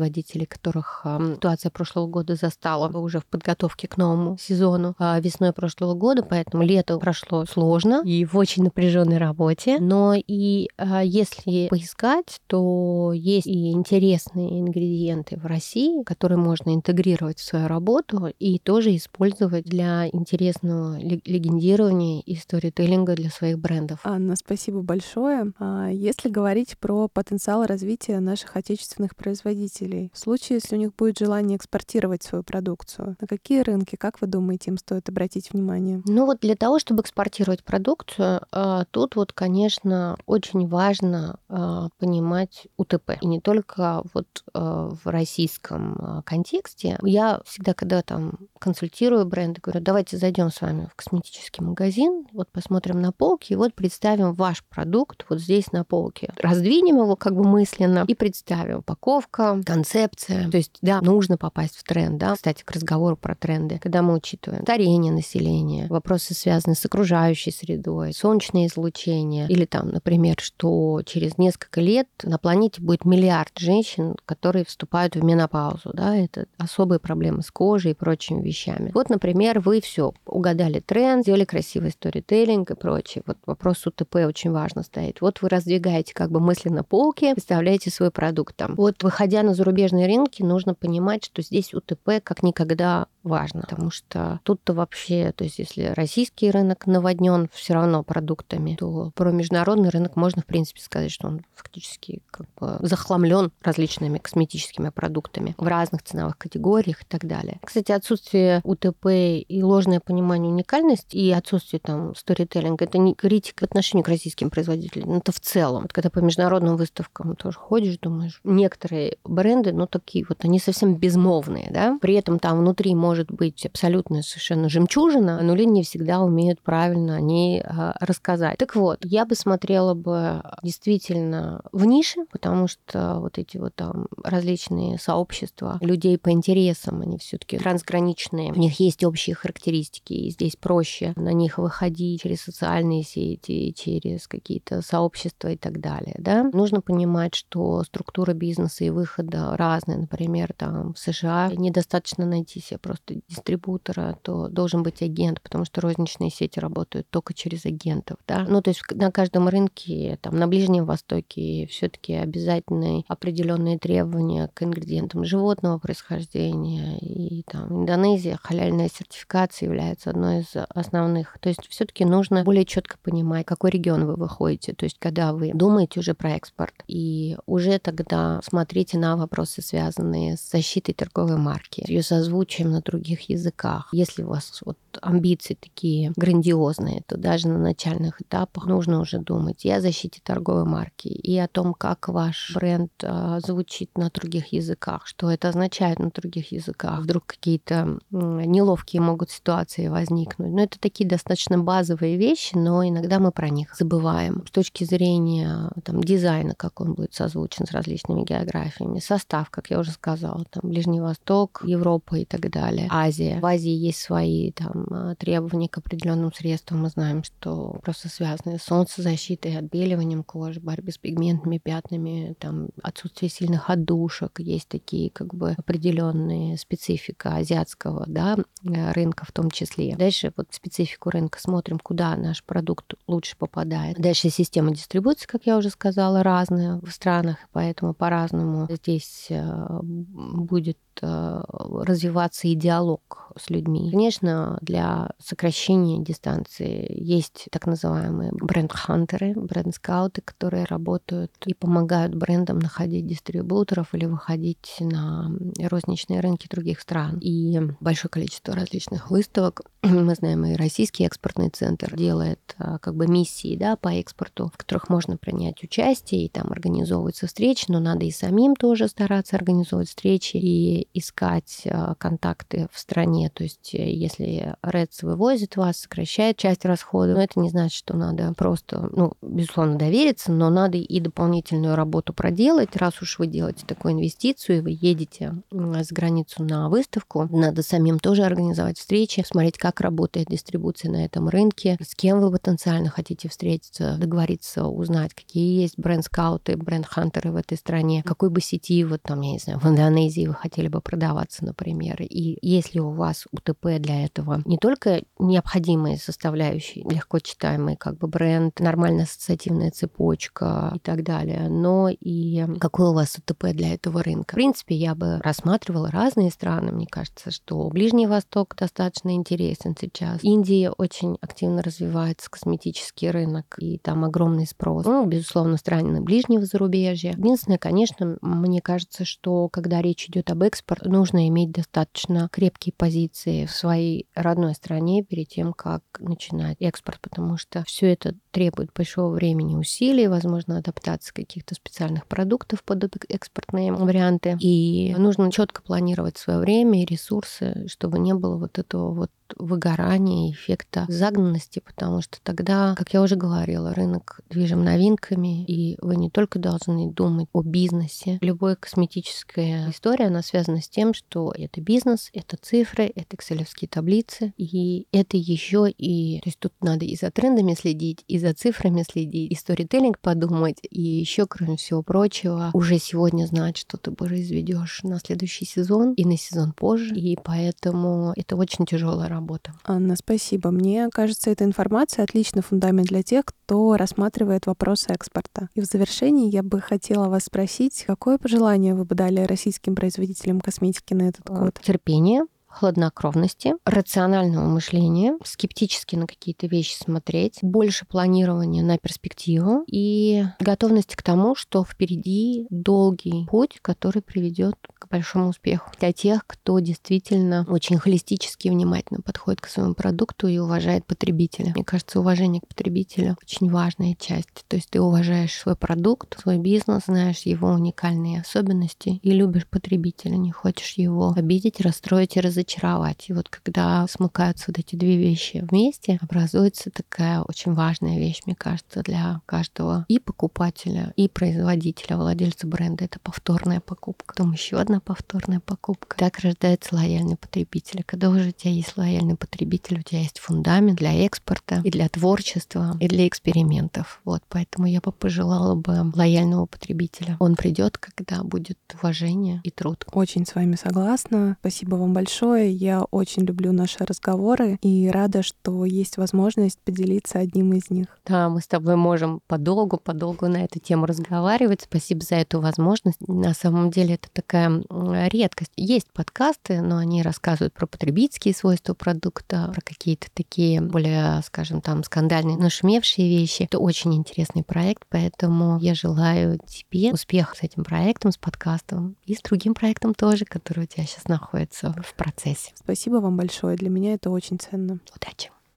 которых ситуация прошлого года застала уже в подготовке к новому сезону а, весной прошлого года, поэтому лето прошло сложно и в очень напряженной работе. Но и а, если поискать, то есть и интересные ингредиенты в России, которые можно интегрировать в свою работу и тоже использовать для интересного легендирования и сторителлинга для своих брендов. Анна, спасибо большое. А, если говорить про потенциал развития наших отечественных производителей, в случае, если у них будет желание экспортировать свою продукцию, на какие рынки, как вы думаете, им стоит обратить внимание? Ну вот для того, чтобы экспортировать продукцию, а, тут вот, конечно, очень важно а, понимать УТП. И не только вот в российском контексте. Я всегда, когда там консультирую бренды, говорю, давайте зайдем с вами в косметический магазин, вот посмотрим на полки, и вот представим ваш продукт вот здесь на полке. Раздвинем его как бы мысленно и представим. Упаковка, концепция. То есть, да, нужно попасть в тренд, да. Кстати, к разговору про тренды. Когда мы учитываем старение населения, вопросы, связанные с окружающей средой, солнечное излучение, или там, например, что через несколько лет на планете будет миллиард женщин, которые вступают в менопаузу, да, это особые проблемы с кожей и прочими вещами. Вот, например, вы все угадали тренд, сделали красивый сторителлинг и прочее. Вот вопрос УТП очень важно стоит. Вот вы раздвигаете как бы мысленно полки, представляете свой продукт там. Вот выходя на зарубежные рынки, нужно понимать, что здесь УТП как никогда важно, потому что тут-то вообще, то есть если российский рынок наводнен все равно продуктами, то про международный рынок можно, в принципе, сказать, что он фактически как бы захламлен различными косметическими продуктами в разных ценовых категориях и так далее. Кстати, отсутствие УТП и ложное понимание уникальности и отсутствие там сторителлинга, это не критика по отношению к российским производителям, это в целом. Вот когда по международным выставкам тоже ходишь, думаешь, некоторые бренды, ну такие вот, они совсем безмолвные, да, при этом там внутри может быть абсолютно совершенно жемчужина, но люди не всегда умеют правильно о ней а, рассказать. Так вот, я бы смотрела бы действительно в нише, потому что вот эти вот там различные сообщества людей по интересам, они все таки трансграничные, у них есть общие характеристики, и здесь проще на них выходить через социальные сети, через какие-то сообщества и так далее. Да? Нужно понимать, что структура бизнеса и выхода разные. Например, там в США недостаточно найти себе просто дистрибутора, то должен быть агент, потому что розничные сети работают только через агентов. Да? Ну, то есть на каждом рынке, там, на Ближнем Востоке все-таки обязательные определенные требования к ингредиентам животного происхождения. И там Индонезия, халяльная сертификация является одной из основных. То есть все-таки нужно более четко понимать, какой регион вы выходите. То есть когда вы думаете уже про экспорт, и уже тогда смотрите на вопросы, связанные с защитой торговой марки, ее созвучием на других языках. Если у вас вот амбиции такие грандиозные, то даже на начальных этапах нужно уже думать и о защите торговой марки, и о том, как ваш бренд а, звучит на других языках, что это означает на других языках. Вдруг какие-то неловкие могут ситуации возникнуть. Но это такие достаточно базовые вещи, но иногда мы про них забываем. С точки зрения там, дизайна, как он будет созвучен с различными географиями, состав, как я уже сказала, там Ближний Восток, Европа и так далее. Азия. В Азии есть свои там а, требования к определенным средствам. Мы знаем, что просто связаны с солнцезащитой, отбеливанием кожи, борьбой с пигментными пятнами, там отсутствие сильных отдушек. Есть такие как бы определенные специфика азиатского да, рынка в том числе. Дальше вот специфику рынка смотрим, куда наш продукт лучше попадает. Дальше система дистрибуции, как я уже сказала, разная в странах, поэтому по-разному здесь а, будет развиваться идеал диалог с людьми. Конечно, для сокращения дистанции есть так называемые бренд-хантеры, бренд-скауты, которые работают и помогают брендам находить дистрибуторов или выходить на розничные рынки других стран. И большое количество различных выставок. Мы знаем, и российский экспортный центр делает а, как бы миссии да, по экспорту, в которых можно принять участие, и там организовываются встречи, но надо и самим тоже стараться организовывать встречи и искать а, контакты в стране. То есть э, если РЭЦ вывозит вас, сокращает часть расходов, но это не значит, что надо просто, ну, безусловно, довериться, но надо и дополнительную работу проделать. Раз уж вы делаете такую инвестицию, и вы едете за границу на выставку, надо самим тоже организовать встречи, смотреть, как работает дистрибуция на этом рынке, с кем вы потенциально хотите встретиться, договориться, узнать, какие есть бренд-скауты, бренд-хантеры в этой стране, какой бы сети, вот там, я не знаю, в Индонезии вы хотели бы продаваться, например, и если у вас УТП для этого не только необходимые составляющие, легко читаемый как бы бренд, нормальная ассоциативная цепочка и так далее, но и какой у вас УТП для этого рынка. В принципе, я бы рассматривала разные страны. Мне кажется, что Ближний Восток достаточно интересен сейчас. Индия очень активно развивается, косметический рынок, и там огромный спрос. Ну, безусловно, страны ближнего зарубежья. Единственное, конечно, мне кажется, что когда речь идет об экспорте, нужно иметь достаточно крепкие позиции в своей родной стране перед тем, как начинать экспорт, потому что все это требует большого времени, усилий, возможно, адаптации каких-то специальных продуктов под экспортные варианты. И нужно четко планировать свое время и ресурсы, чтобы не было вот этого вот выгорания, эффекта загнанности, потому что тогда, как я уже говорила, рынок движим новинками, и вы не только должны думать о бизнесе. Любая косметическая история, она связана с тем, что это бизнес, это цифры, это экселевские таблицы, и это еще и... То есть тут надо и за трендами следить, и за цифрами следить, и сторителлинг подумать, и еще, кроме всего прочего, уже сегодня знать, что ты произведешь на следующий сезон и на сезон позже, и поэтому это очень тяжелая работа. Анна, спасибо. Мне кажется, эта информация отличный фундамент для тех, кто рассматривает вопрос экспорта. И в завершении я бы хотела вас спросить, какое пожелание вы бы дали российским производителям косметики на этот год? Терпение, хладнокровности, рационального мышления, скептически на какие-то вещи смотреть, больше планирования на перспективу и готовности к тому, что впереди долгий путь, который приведет большому успеху. Для тех, кто действительно очень холистически и внимательно подходит к своему продукту и уважает потребителя. Мне кажется, уважение к потребителю очень важная часть. То есть ты уважаешь свой продукт, свой бизнес, знаешь его уникальные особенности и любишь потребителя, не хочешь его обидеть, расстроить и разочаровать. И вот когда смыкаются вот эти две вещи вместе, образуется такая очень важная вещь, мне кажется, для каждого и покупателя, и производителя, владельца бренда. Это повторная покупка. Потом еще одна повторная покупка. Так рождается лояльный потребитель. Когда уже у тебя есть лояльный потребитель, у тебя есть фундамент для экспорта, и для творчества, и для экспериментов. Вот, поэтому я бы пожелала бы лояльного потребителя. Он придет, когда будет уважение и труд. Очень с вами согласна. Спасибо вам большое большое. Я очень люблю наши разговоры и рада, что есть возможность поделиться одним из них. Да, мы с тобой можем подолгу-подолгу на эту тему разговаривать. Спасибо за эту возможность. На самом деле это такая редкость. Есть подкасты, но они рассказывают про потребительские свойства продукта, про какие-то такие более, скажем, там скандальные, нашумевшие вещи. Это очень интересный проект, поэтому я желаю тебе успеха с этим проектом, с подкастом и с другим проектом тоже, который у тебя сейчас находится в процессе процессе. Спасибо вам большое. Для меня это очень ценно. Удачи.